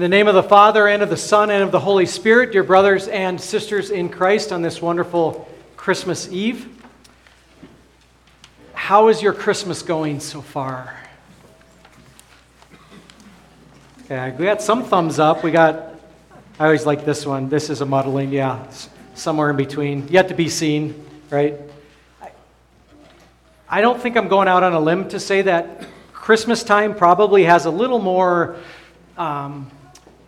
In the name of the Father, and of the Son, and of the Holy Spirit, dear brothers and sisters in Christ, on this wonderful Christmas Eve, how is your Christmas going so far? Okay, we got some thumbs up. We got, I always like this one. This is a muddling, yeah, somewhere in between. Yet to be seen, right? I don't think I'm going out on a limb to say that Christmas time probably has a little more. Um,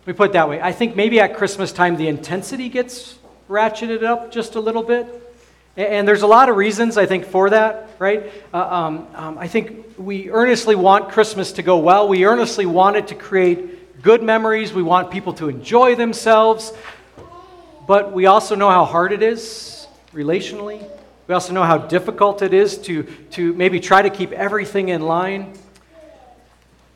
me put it that way. I think maybe at Christmas time the intensity gets ratcheted up just a little bit. And there's a lot of reasons, I think, for that, right? Uh, um, um, I think we earnestly want Christmas to go well. We earnestly want it to create good memories. We want people to enjoy themselves. But we also know how hard it is relationally. We also know how difficult it is to, to maybe try to keep everything in line.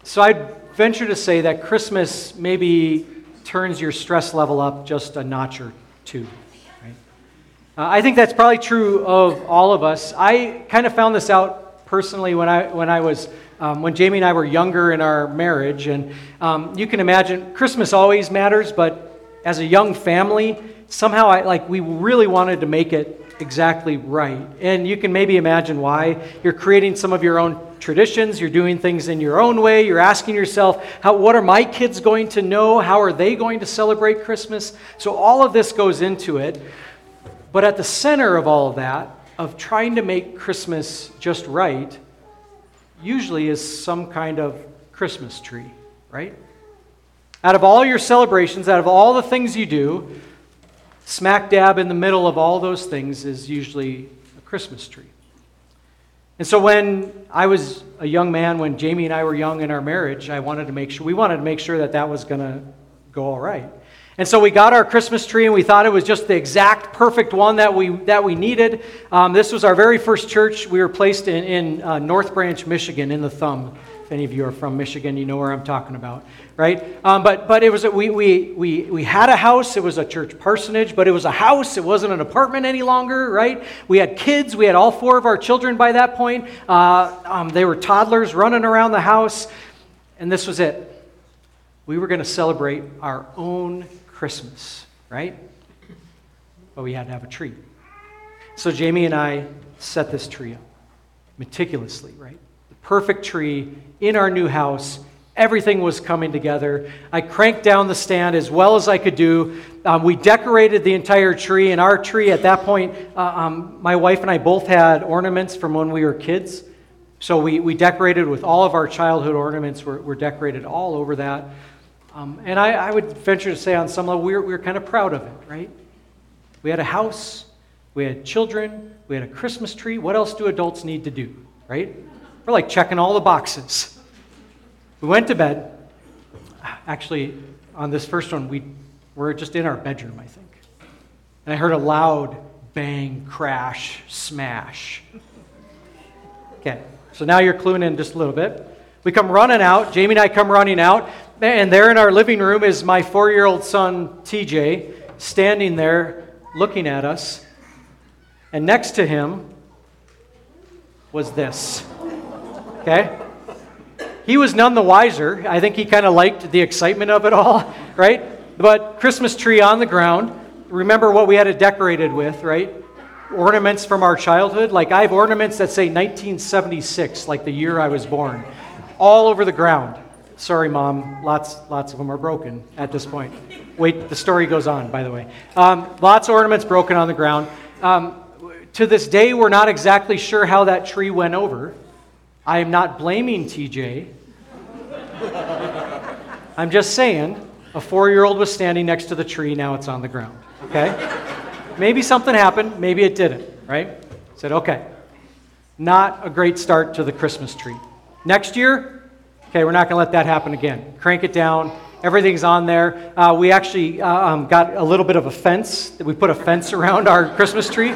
So I'd venture to say that Christmas maybe turns your stress level up just a notch or two. Uh, I think that's probably true of all of us. I kind of found this out personally when I, when I was. Um, when Jamie and I were younger in our marriage, and um, you can imagine Christmas always matters, but as a young family, somehow I like we really wanted to make it exactly right. And you can maybe imagine why. You're creating some of your own traditions, you're doing things in your own way, you're asking yourself, how, what are my kids going to know? How are they going to celebrate Christmas? So all of this goes into it. But at the center of all of that, of trying to make Christmas just right, usually is some kind of Christmas tree, right? Out of all your celebrations, out of all the things you do, Smack dab in the middle of all those things is usually a Christmas tree. And so when I was a young man, when Jamie and I were young in our marriage, I wanted to make sure we wanted to make sure that that was going to go all right. And so we got our Christmas tree, and we thought it was just the exact perfect one that we that we needed. Um, this was our very first church. We were placed in, in uh, North Branch, Michigan, in the Thumb. If any of you are from Michigan, you know where I'm talking about, right? Um, but but it was a, we, we we we had a house. It was a church parsonage, but it was a house. It wasn't an apartment any longer, right? We had kids. We had all four of our children by that point. Uh, um, they were toddlers running around the house, and this was it. We were going to celebrate our own Christmas, right? But we had to have a tree. So Jamie and I set this tree up meticulously, right? The perfect tree in our new house. Everything was coming together. I cranked down the stand as well as I could do. Um, we decorated the entire tree, and our tree at that point, uh, um, my wife and I both had ornaments from when we were kids. So we, we decorated with all of our childhood ornaments, were, were decorated all over that. Um, and I, I, would venture to say, on some level, we were, we were kind of proud of it, right? We had a house, we had children, we had a Christmas tree. What else do adults need to do, right? We're like checking all the boxes. We went to bed. Actually, on this first one, we were just in our bedroom, I think. And I heard a loud bang, crash, smash. Okay, so now you're cluing in just a little bit. We come running out. Jamie and I come running out. And there in our living room is my four year old son, TJ, standing there looking at us. And next to him was this. Okay? He was none the wiser. I think he kind of liked the excitement of it all, right? But Christmas tree on the ground. Remember what we had it decorated with, right? Ornaments from our childhood. Like I have ornaments that say 1976, like the year I was born, all over the ground. Sorry, mom. Lots, lots of them are broken at this point. Wait, the story goes on, by the way. Um, lots of ornaments broken on the ground. Um, to this day, we're not exactly sure how that tree went over. I am not blaming TJ. I'm just saying a four year old was standing next to the tree, now it's on the ground. Okay? maybe something happened, maybe it didn't, right? said, okay. Not a great start to the Christmas tree. Next year, okay, we're not going to let that happen again. Crank it down. Everything's on there. Uh, we actually uh, um, got a little bit of a fence. We put a fence around our Christmas tree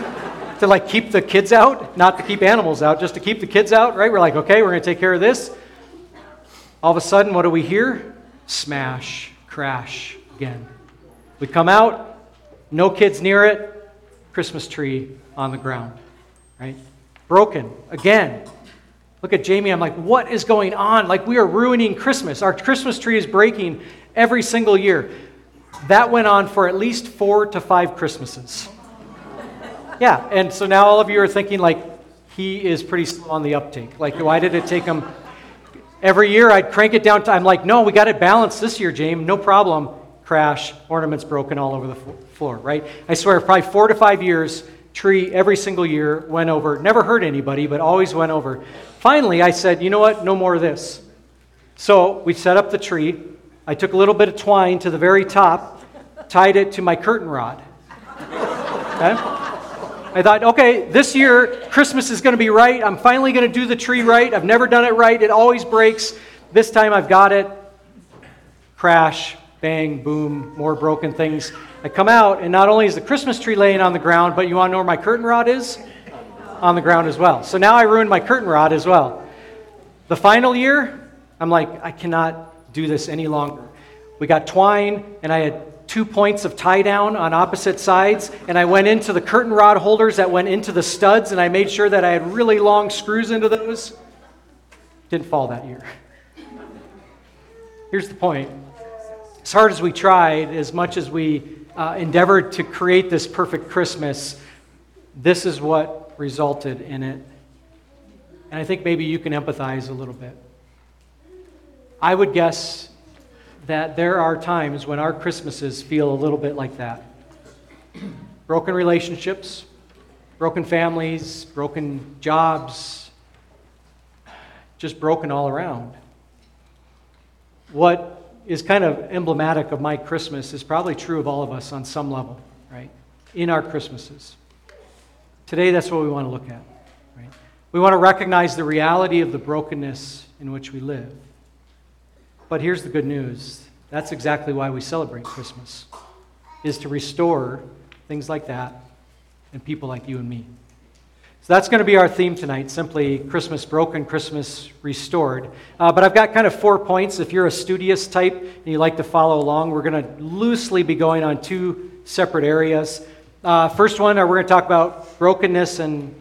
to like keep the kids out, not to keep animals out, just to keep the kids out, right? We're like, okay, we're going to take care of this. All of a sudden, what do we hear? Smash, crash again. We come out, no kids near it, Christmas tree on the ground, right? Broken again. Look at Jamie. I'm like, what is going on? Like, we are ruining Christmas. Our Christmas tree is breaking, every single year. That went on for at least four to five Christmases. Yeah, and so now all of you are thinking, like, he is pretty slow on the uptake. Like, why did it take him? Every year I'd crank it down to, I'm like, no, we got it balanced this year, James, no problem. Crash, ornaments broken all over the floor, right? I swear, probably four to five years, tree every single year went over. Never hurt anybody, but always went over. Finally, I said, you know what? No more of this. So we set up the tree. I took a little bit of twine to the very top, tied it to my curtain rod. Okay? I thought, okay, this year Christmas is going to be right. I'm finally going to do the tree right. I've never done it right. It always breaks. This time I've got it. Crash, bang, boom, more broken things. I come out, and not only is the Christmas tree laying on the ground, but you want to know where my curtain rod is? On the ground as well. So now I ruined my curtain rod as well. The final year, I'm like, I cannot do this any longer. We got twine, and I had two points of tie down on opposite sides, and I went into the curtain rod holders that went into the studs, and I made sure that I had really long screws into those. Didn't fall that year. Here's the point as hard as we tried, as much as we uh, endeavored to create this perfect Christmas, this is what resulted in it. And I think maybe you can empathize a little bit. I would guess that there are times when our Christmases feel a little bit like that broken relationships, broken families, broken jobs, just broken all around. What is kind of emblematic of my Christmas is probably true of all of us on some level, right? In our Christmases. Today, that's what we want to look at, right? We want to recognize the reality of the brokenness in which we live. But here's the good news that's exactly why we celebrate Christmas, is to restore things like that and people like you and me. So that's going to be our theme tonight simply Christmas broken, Christmas restored. Uh, but I've got kind of four points. If you're a studious type and you like to follow along, we're going to loosely be going on two separate areas. Uh, first one, uh, we're going to talk about brokenness and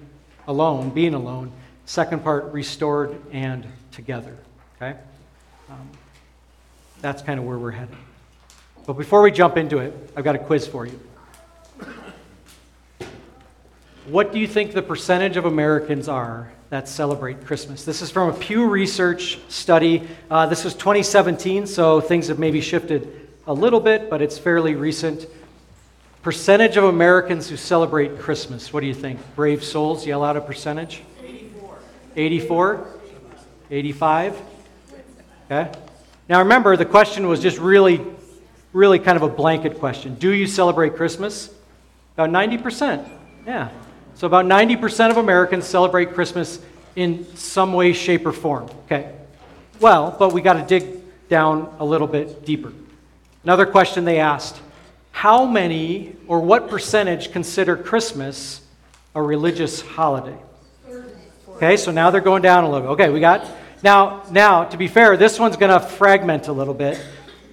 alone, being alone. Second part, restored and together. Okay? Um, that's kind of where we're headed. But before we jump into it, I've got a quiz for you. What do you think the percentage of Americans are that celebrate Christmas? This is from a Pew Research study. Uh, this was 2017, so things have maybe shifted a little bit, but it's fairly recent. Percentage of Americans who celebrate Christmas. What do you think? Brave souls, yell out a percentage. 84. 84? 85? Okay. Now remember, the question was just really, really kind of a blanket question. Do you celebrate Christmas? About 90%. Yeah. So about 90% of Americans celebrate Christmas in some way, shape, or form. Okay. Well, but we got to dig down a little bit deeper. Another question they asked How many or what percentage consider Christmas a religious holiday? Okay, so now they're going down a little bit. Okay, we got. Now, now, to be fair, this one's going to fragment a little bit,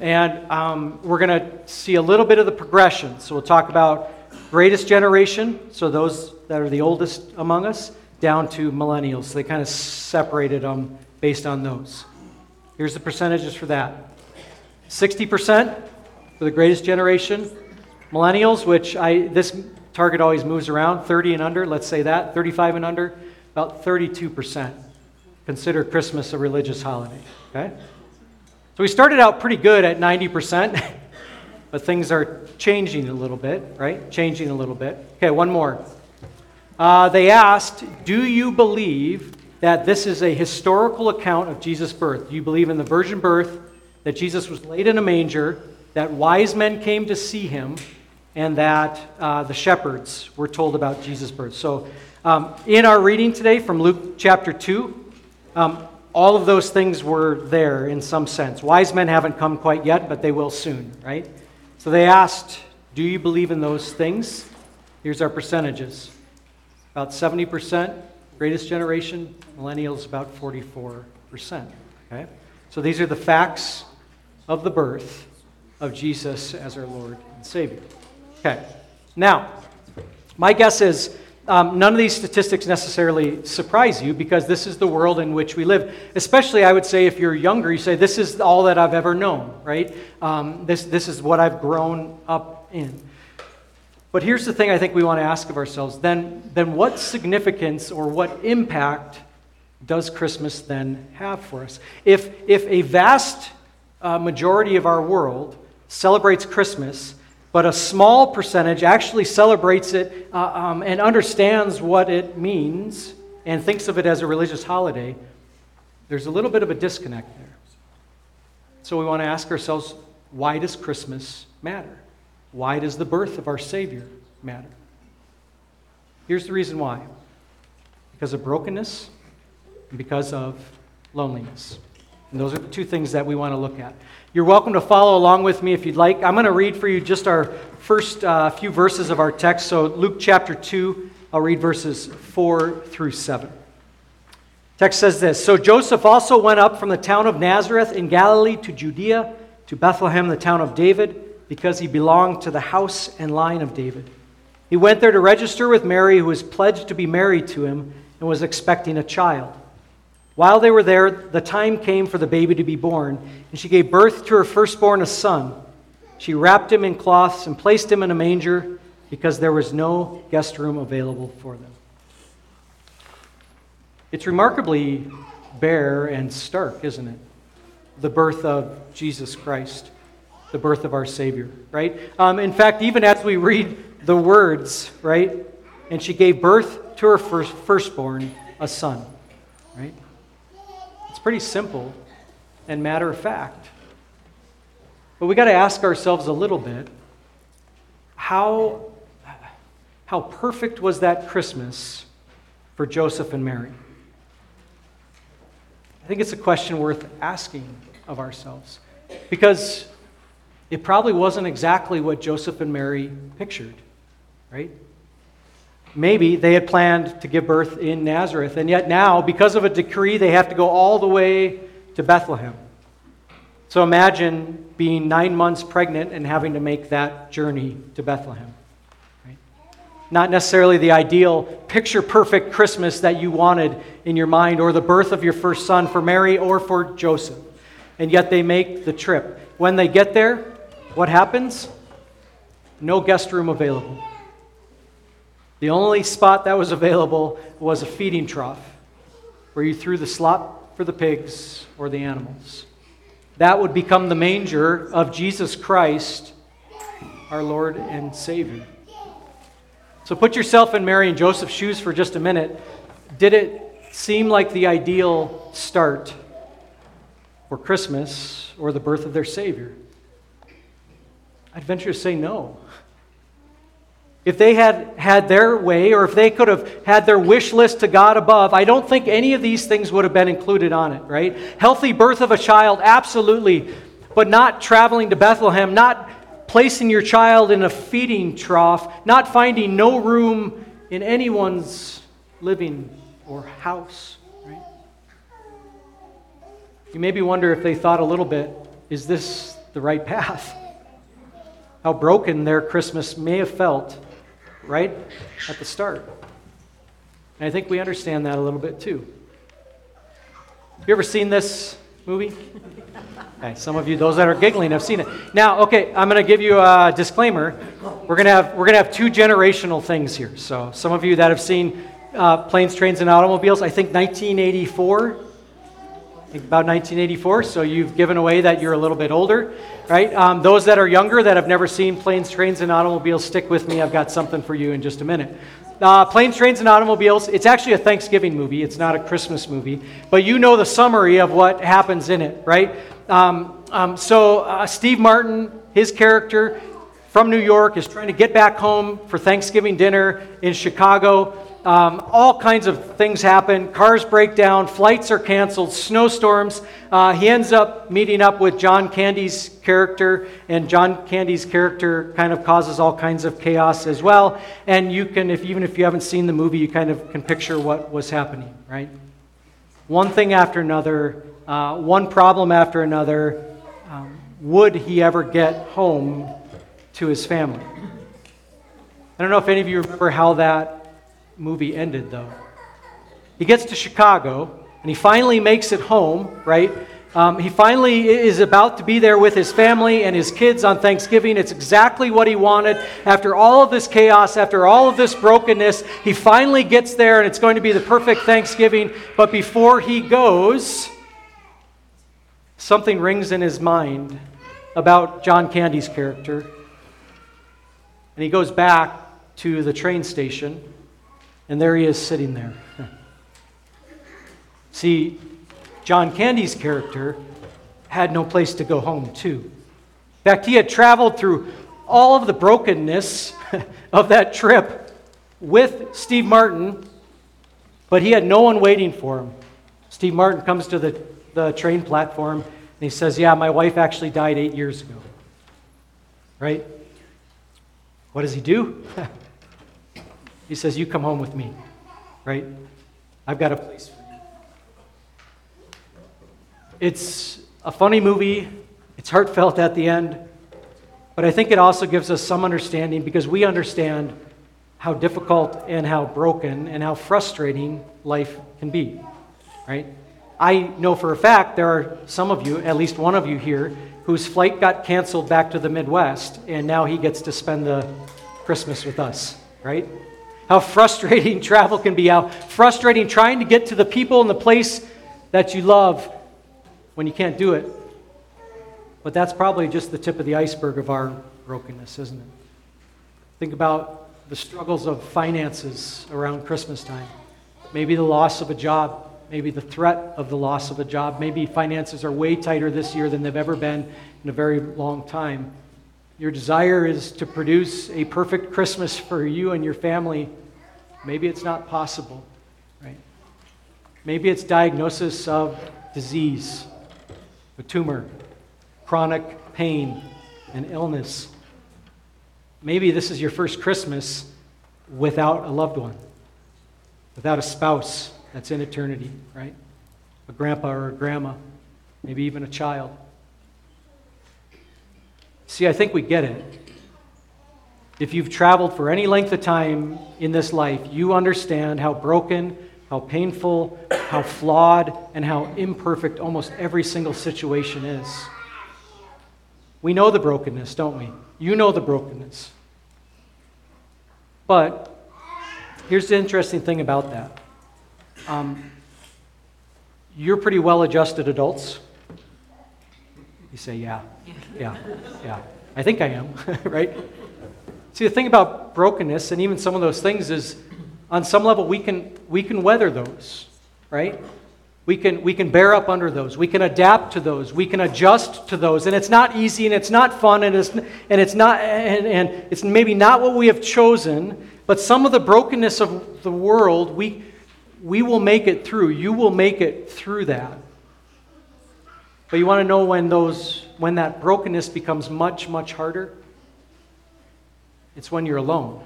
and um, we're going to see a little bit of the progression. So we'll talk about greatest generation, so those that are the oldest among us, down to millennials. So they kind of separated them based on those. Here's the percentages for that 60% for the greatest generation. Millennials, which I this target always moves around, 30 and under, let's say that, 35 and under, about 32% consider Christmas a religious holiday. Okay? So we started out pretty good at 90%, but things are changing a little bit, right? Changing a little bit. Okay, one more. Uh, they asked, Do you believe that this is a historical account of Jesus' birth? Do you believe in the virgin birth, that Jesus was laid in a manger, that wise men came to see him, and that uh, the shepherds were told about Jesus' birth? So, um, in our reading today from Luke chapter 2, um, all of those things were there in some sense. Wise men haven't come quite yet, but they will soon, right? So they asked, Do you believe in those things? Here's our percentages about 70%, greatest generation, millennials about 44%. Okay? So these are the facts of the birth of Jesus as our Lord and Savior. Okay. Now, my guess is um, none of these statistics necessarily surprise you because this is the world in which we live. Especially, I would say, if you're younger, you say, This is all that I've ever known, right? Um, this, this is what I've grown up in. But here's the thing I think we want to ask of ourselves then, then what significance or what impact does Christmas then have for us? If, if a vast uh, majority of our world celebrates Christmas, but a small percentage actually celebrates it uh, um, and understands what it means and thinks of it as a religious holiday, there's a little bit of a disconnect there. So we want to ask ourselves why does Christmas matter? Why does the birth of our Savior matter? Here's the reason why because of brokenness and because of loneliness. And those are the two things that we want to look at. You're welcome to follow along with me if you'd like. I'm going to read for you just our first uh, few verses of our text. So, Luke chapter 2, I'll read verses 4 through 7. Text says this So Joseph also went up from the town of Nazareth in Galilee to Judea, to Bethlehem, the town of David, because he belonged to the house and line of David. He went there to register with Mary, who was pledged to be married to him and was expecting a child. While they were there, the time came for the baby to be born, and she gave birth to her firstborn, a son. She wrapped him in cloths and placed him in a manger because there was no guest room available for them. It's remarkably bare and stark, isn't it? The birth of Jesus Christ, the birth of our Savior, right? Um, in fact, even as we read the words, right? And she gave birth to her first, firstborn, a son, right? Pretty simple and matter of fact. But we got to ask ourselves a little bit how, how perfect was that Christmas for Joseph and Mary? I think it's a question worth asking of ourselves because it probably wasn't exactly what Joseph and Mary pictured, right? Maybe they had planned to give birth in Nazareth, and yet now, because of a decree, they have to go all the way to Bethlehem. So imagine being nine months pregnant and having to make that journey to Bethlehem. Right? Not necessarily the ideal picture perfect Christmas that you wanted in your mind, or the birth of your first son for Mary or for Joseph. And yet they make the trip. When they get there, what happens? No guest room available. The only spot that was available was a feeding trough where you threw the slop for the pigs or the animals. That would become the manger of Jesus Christ, our Lord and Savior. So put yourself in Mary and Joseph's shoes for just a minute. Did it seem like the ideal start for Christmas or the birth of their Savior? I'd venture to say no. If they had had their way, or if they could have had their wish list to God above, I don't think any of these things would have been included on it, right? Healthy birth of a child, absolutely. But not traveling to Bethlehem, not placing your child in a feeding trough, not finding no room in anyone's living or house, right? You maybe wonder if they thought a little bit is this the right path? How broken their Christmas may have felt right at the start. And I think we understand that a little bit too. You ever seen this movie? Okay, some of you, those that are giggling, have seen it. Now, okay, I'm going to give you a disclaimer. We're going to have we're going to have two generational things here. So, some of you that have seen uh, planes, trains, and automobiles, I think 1984 about 1984, so you've given away that you're a little bit older, right? Um, those that are younger that have never seen planes, trains, and automobiles, stick with me. I've got something for you in just a minute. Uh, planes, trains, and automobiles, it's actually a Thanksgiving movie. It's not a Christmas movie, but you know the summary of what happens in it, right? Um, um, so, uh, Steve Martin, his character from New York, is trying to get back home for Thanksgiving dinner in Chicago. Um, all kinds of things happen. Cars break down, flights are canceled, snowstorms. Uh, he ends up meeting up with John Candy's character, and John Candy's character kind of causes all kinds of chaos as well. And you can, if, even if you haven't seen the movie, you kind of can picture what was happening, right? One thing after another, uh, one problem after another. Um, would he ever get home to his family? I don't know if any of you remember how that movie ended, though. He gets to Chicago, and he finally makes it home, right? Um, he finally is about to be there with his family and his kids on Thanksgiving. It's exactly what he wanted. After all of this chaos, after all of this brokenness, he finally gets there, and it's going to be the perfect Thanksgiving. But before he goes, something rings in his mind about John Candy's character. And he goes back to the train station, and there he is sitting there. See, John Candy's character had no place to go home to. In fact, he had traveled through all of the brokenness of that trip with Steve Martin, but he had no one waiting for him. Steve Martin comes to the, the train platform and he says, Yeah, my wife actually died eight years ago. Right? What does he do? he says, You come home with me. Right? I've got a place for you. it's a funny movie, it's heartfelt at the end, but I think it also gives us some understanding because we understand how difficult and how broken and how frustrating life can be, right? I know for a fact there are some of you, at least one of you here, whose flight got canceled back to the Midwest, and now he gets to spend the Christmas with us, right? How frustrating travel can be, how frustrating trying to get to the people and the place that you love when you can't do it. But that's probably just the tip of the iceberg of our brokenness, isn't it? Think about the struggles of finances around Christmas time. Maybe the loss of a job, maybe the threat of the loss of a job. Maybe finances are way tighter this year than they've ever been in a very long time. Your desire is to produce a perfect Christmas for you and your family. Maybe it's not possible, right? Maybe it's diagnosis of disease a tumor, chronic pain, and illness. Maybe this is your first Christmas without a loved one, without a spouse that's in eternity, right? A grandpa or a grandma, maybe even a child. See, I think we get it. If you've traveled for any length of time in this life, you understand how broken how painful, how flawed, and how imperfect almost every single situation is. We know the brokenness, don't we? You know the brokenness. But here's the interesting thing about that um, you're pretty well adjusted adults. You say, yeah, yeah, yeah. I think I am, right? See, the thing about brokenness and even some of those things is on some level, we can, we can weather those, right? We can, we can bear up under those. We can adapt to those. We can adjust to those. And it's not easy and it's not fun and it's, and it's, not, and, and it's maybe not what we have chosen, but some of the brokenness of the world, we, we will make it through. You will make it through that. But you want to know when, those, when that brokenness becomes much, much harder? It's when you're alone.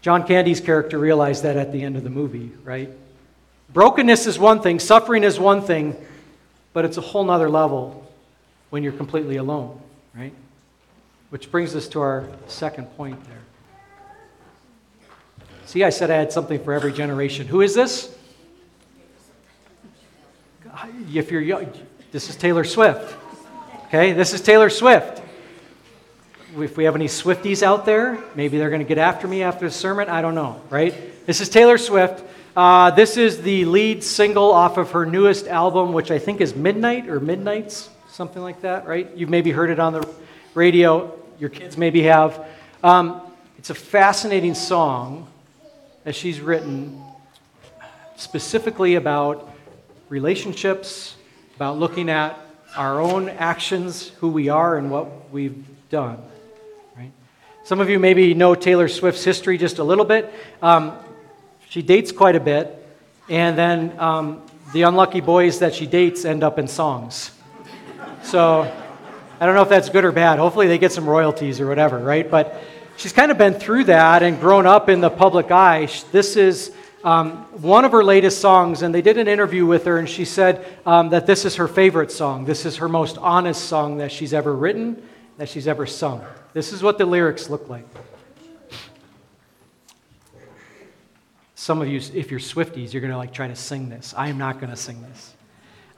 John Candy's character realized that at the end of the movie, right? Brokenness is one thing, suffering is one thing, but it's a whole nother level when you're completely alone, right? Which brings us to our second point there. See, I said I had something for every generation. Who is this? If you're young, this is Taylor Swift. Okay, this is Taylor Swift if we have any Swifties out there, maybe they're going to get after me after the sermon. I don't know, right? This is Taylor Swift. Uh, this is the lead single off of her newest album, which I think is Midnight or Midnights, something like that, right? You've maybe heard it on the radio. Your kids maybe have. Um, it's a fascinating song that she's written specifically about relationships, about looking at our own actions, who we are, and what we've done. Right? Some of you maybe know Taylor Swift's history just a little bit. Um, she dates quite a bit, and then um, the unlucky boys that she dates end up in songs. So I don't know if that's good or bad. Hopefully they get some royalties or whatever, right? But she's kind of been through that and grown up in the public eye. This is um, one of her latest songs, and they did an interview with her, and she said um, that this is her favorite song. This is her most honest song that she's ever written, that she's ever sung. This is what the lyrics look like. Some of you, if you're Swifties, you're going to like try to sing this. I am not going to sing this.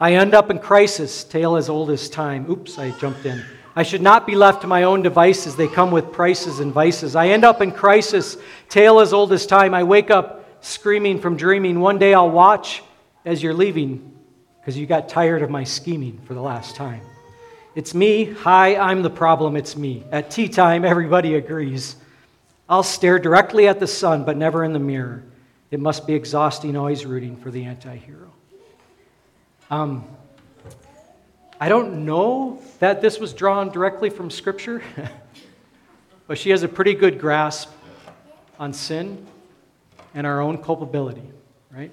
I end up in crisis, tale as old as time. Oops, I jumped in. I should not be left to my own devices. They come with prices and vices. I end up in crisis, tale as old as time. I wake up screaming from dreaming. One day I'll watch as you're leaving because you got tired of my scheming for the last time. It's me. Hi, I'm the problem. It's me. At tea time, everybody agrees. I'll stare directly at the sun, but never in the mirror. It must be exhausting always rooting for the anti hero. Um, I don't know that this was drawn directly from Scripture, but she has a pretty good grasp on sin and our own culpability, right?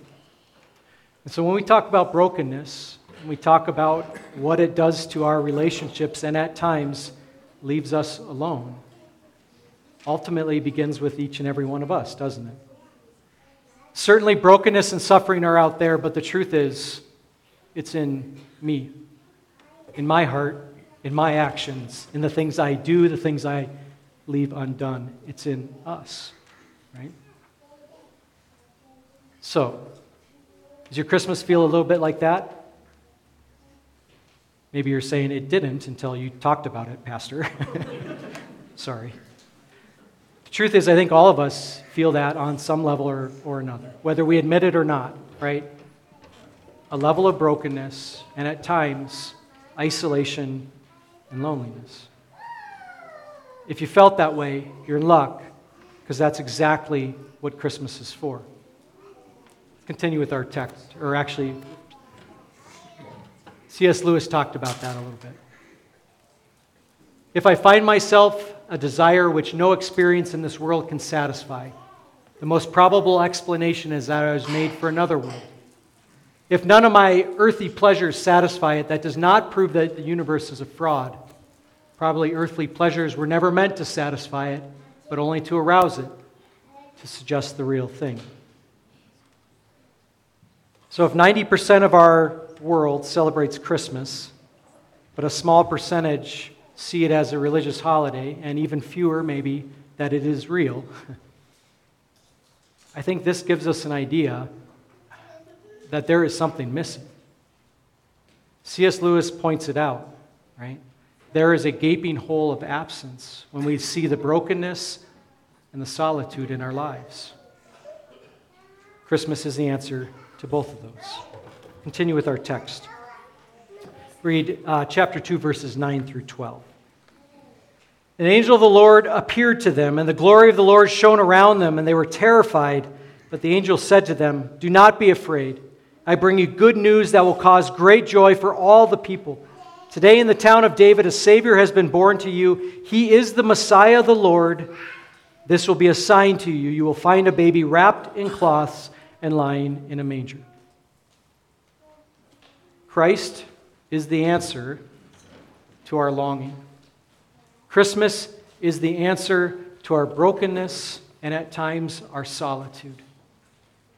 And so when we talk about brokenness, we talk about what it does to our relationships and at times leaves us alone, ultimately begins with each and every one of us, doesn't it? Certainly, brokenness and suffering are out there, but the truth is, it's in me, in my heart, in my actions, in the things I do, the things I leave undone. It's in us, right? So, does your Christmas feel a little bit like that? Maybe you're saying it didn't until you talked about it, Pastor. Sorry The truth is, I think all of us feel that on some level or, or another, whether we admit it or not, right? A level of brokenness and at times isolation and loneliness. If you felt that way, you're in luck because that's exactly what Christmas is for. Continue with our text, or actually, C.S. Lewis talked about that a little bit. If I find myself a desire which no experience in this world can satisfy, the most probable explanation is that I was made for another world. If none of my earthly pleasures satisfy it, that does not prove that the universe is a fraud. Probably earthly pleasures were never meant to satisfy it, but only to arouse it, to suggest the real thing. So if 90% of our world celebrates Christmas, but a small percentage see it as a religious holiday, and even fewer, maybe, that it is real. I think this gives us an idea that there is something missing. C.S. Lewis points it out, right? There is a gaping hole of absence when we see the brokenness and the solitude in our lives. Christmas is the answer to both of those. Continue with our text read uh, chapter 2, verses 9 through 12. An angel of the Lord appeared to them, and the glory of the Lord shone around them, and they were terrified. But the angel said to them, Do not be afraid. I bring you good news that will cause great joy for all the people. Today in the town of David, a Savior has been born to you. He is the Messiah, the Lord. This will be a sign to you. You will find a baby wrapped in cloths and lying in a manger. Christ is the answer to our longing. Christmas is the answer to our brokenness and at times our solitude.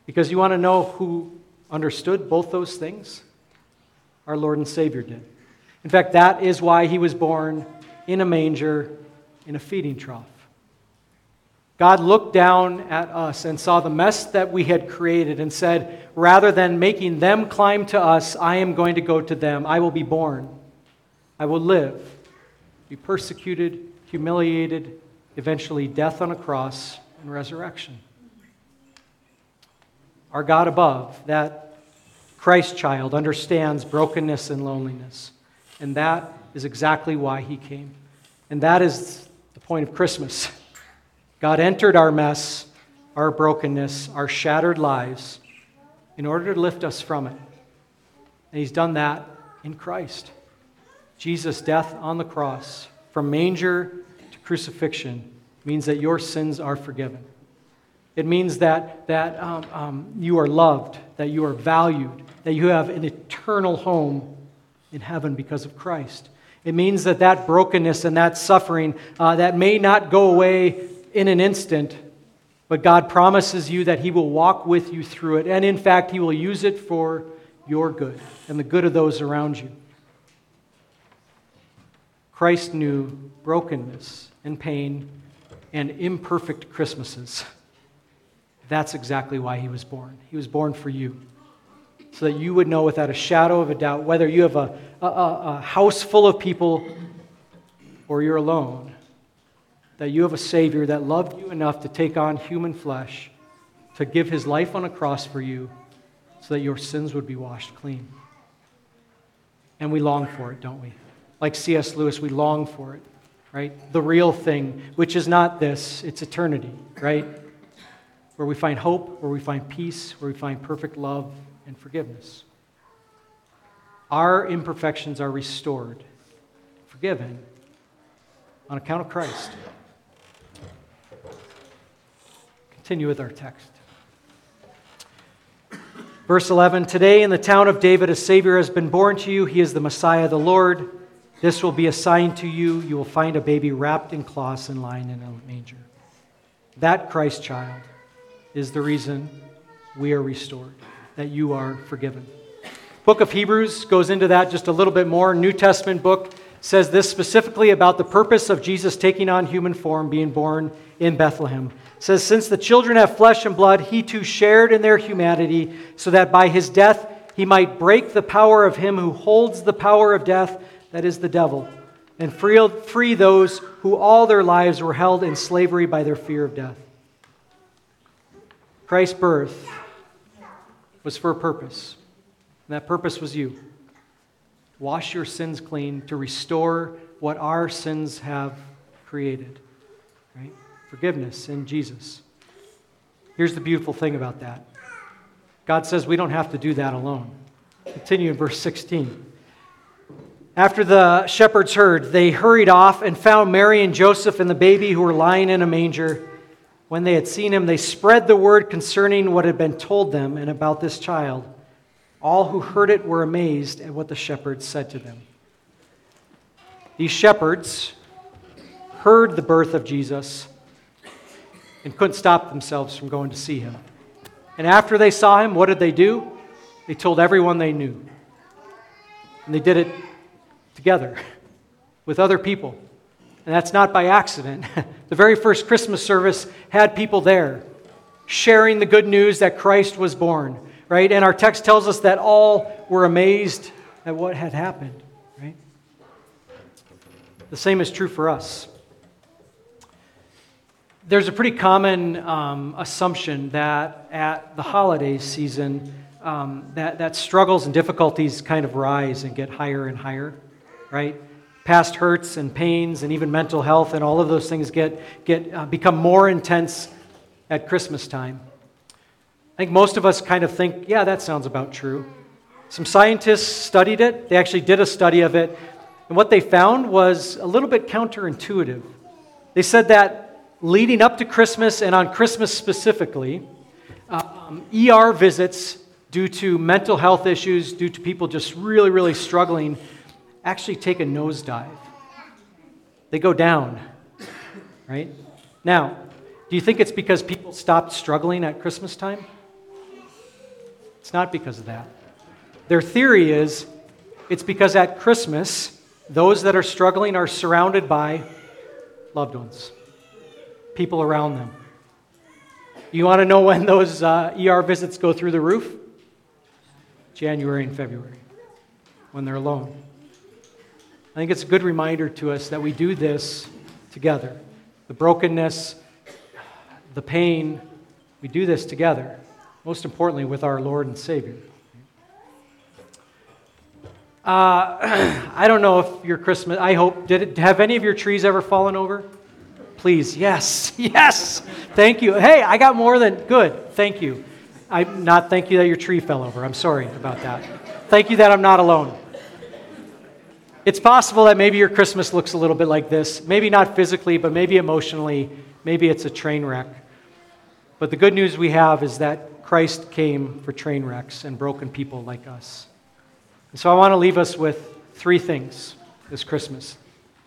Because you want to know who understood both those things? Our Lord and Savior did. In fact, that is why he was born in a manger in a feeding trough. God looked down at us and saw the mess that we had created and said, Rather than making them climb to us, I am going to go to them. I will be born. I will live, be persecuted, humiliated, eventually death on a cross and resurrection. Our God above, that Christ child, understands brokenness and loneliness. And that is exactly why he came. And that is the point of Christmas. God entered our mess, our brokenness, our shattered lives in order to lift us from it. And He's done that in Christ. Jesus' death on the cross, from manger to crucifixion, means that your sins are forgiven. It means that, that um, um, you are loved, that you are valued, that you have an eternal home in heaven because of Christ. It means that that brokenness and that suffering uh, that may not go away in an instant, but God promises you that He will walk with you through it. And in fact, He will use it for your good and the good of those around you. Christ knew brokenness and pain and imperfect Christmases. That's exactly why he was born. He was born for you. So that you would know without a shadow of a doubt whether you have a, a, a house full of people or you're alone, that you have a Savior that loved you enough to take on human flesh, to give his life on a cross for you, so that your sins would be washed clean. And we long for it, don't we? Like C.S. Lewis, we long for it, right? The real thing, which is not this, it's eternity, right? Where we find hope, where we find peace, where we find perfect love and forgiveness. Our imperfections are restored, forgiven, on account of Christ. Continue with our text. Verse 11 Today in the town of David, a Savior has been born to you. He is the Messiah, the Lord. This will be a sign to you. You will find a baby wrapped in cloths and lying in a manger. That Christ child is the reason we are restored, that you are forgiven. Book of Hebrews goes into that just a little bit more. New Testament book says this specifically about the purpose of Jesus taking on human form, being born in Bethlehem. It says, Since the children have flesh and blood, he too shared in their humanity, so that by his death he might break the power of him who holds the power of death, that is the devil, and free, free those who all their lives were held in slavery by their fear of death. Christ's birth was for a purpose, and that purpose was you wash your sins clean, to restore what our sins have created. Right? Forgiveness in Jesus. Here's the beautiful thing about that God says we don't have to do that alone. Continue in verse 16. After the shepherds heard, they hurried off and found Mary and Joseph and the baby who were lying in a manger. When they had seen him, they spread the word concerning what had been told them and about this child. All who heard it were amazed at what the shepherds said to them. These shepherds heard the birth of Jesus and couldn't stop themselves from going to see him. And after they saw him, what did they do? They told everyone they knew. And they did it together with other people. And that's not by accident. the very first Christmas service had people there sharing the good news that Christ was born right? And our text tells us that all were amazed at what had happened, right? The same is true for us. There's a pretty common um, assumption that at the holiday season, um, that, that struggles and difficulties kind of rise and get higher and higher, right? Past hurts and pains and even mental health and all of those things get, get uh, become more intense at Christmas time. I think most of us kind of think, yeah, that sounds about true. Some scientists studied it, they actually did a study of it, and what they found was a little bit counterintuitive. They said that leading up to Christmas and on Christmas specifically, um, ER visits due to mental health issues, due to people just really, really struggling, actually take a nosedive. They go down, right? Now, do you think it's because people stopped struggling at Christmas time? It's not because of that. Their theory is it's because at Christmas, those that are struggling are surrounded by loved ones, people around them. You want to know when those uh, ER visits go through the roof? January and February, when they're alone. I think it's a good reminder to us that we do this together. The brokenness, the pain, we do this together most importantly, with our Lord and Savior. Uh, I don't know if your Christmas, I hope, did it, have any of your trees ever fallen over? Please, yes, yes. Thank you. Hey, I got more than good. Thank you. I'm not thank you that your tree fell over. I'm sorry about that. Thank you that I'm not alone. It's possible that maybe your Christmas looks a little bit like this. Maybe not physically, but maybe emotionally. Maybe it's a train wreck. But the good news we have is that Christ came for train wrecks and broken people like us. And so I want to leave us with three things this Christmas.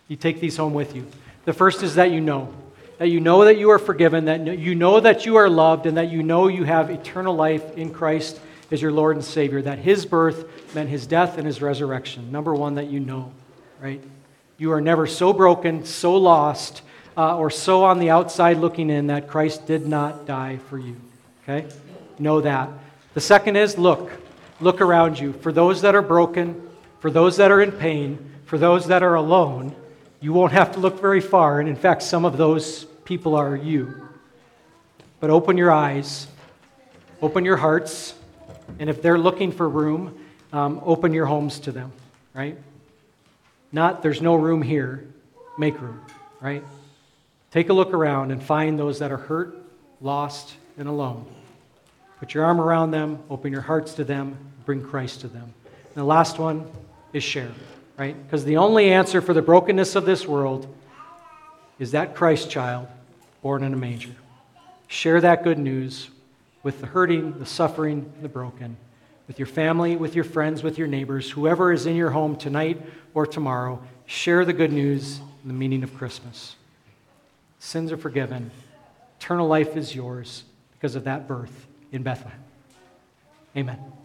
You take these home with you. The first is that you know. That you know that you are forgiven, that you know that you are loved, and that you know you have eternal life in Christ as your Lord and Savior. That His birth meant His death and His resurrection. Number one, that you know, right? You are never so broken, so lost, uh, or so on the outside looking in that Christ did not die for you. Okay? Know that. The second is look. Look around you. For those that are broken, for those that are in pain, for those that are alone, you won't have to look very far. And in fact, some of those people are you. But open your eyes, open your hearts, and if they're looking for room, um, open your homes to them, right? Not there's no room here, make room, right? Take a look around and find those that are hurt, lost, and alone. Put your arm around them, open your hearts to them, bring Christ to them. And the last one is share, right? Because the only answer for the brokenness of this world is that Christ child born in a manger. Share that good news with the hurting, the suffering, the broken, with your family, with your friends, with your neighbors, whoever is in your home tonight or tomorrow. Share the good news and the meaning of Christmas. Sins are forgiven. Eternal life is yours because of that birth in Bethlehem. Amen.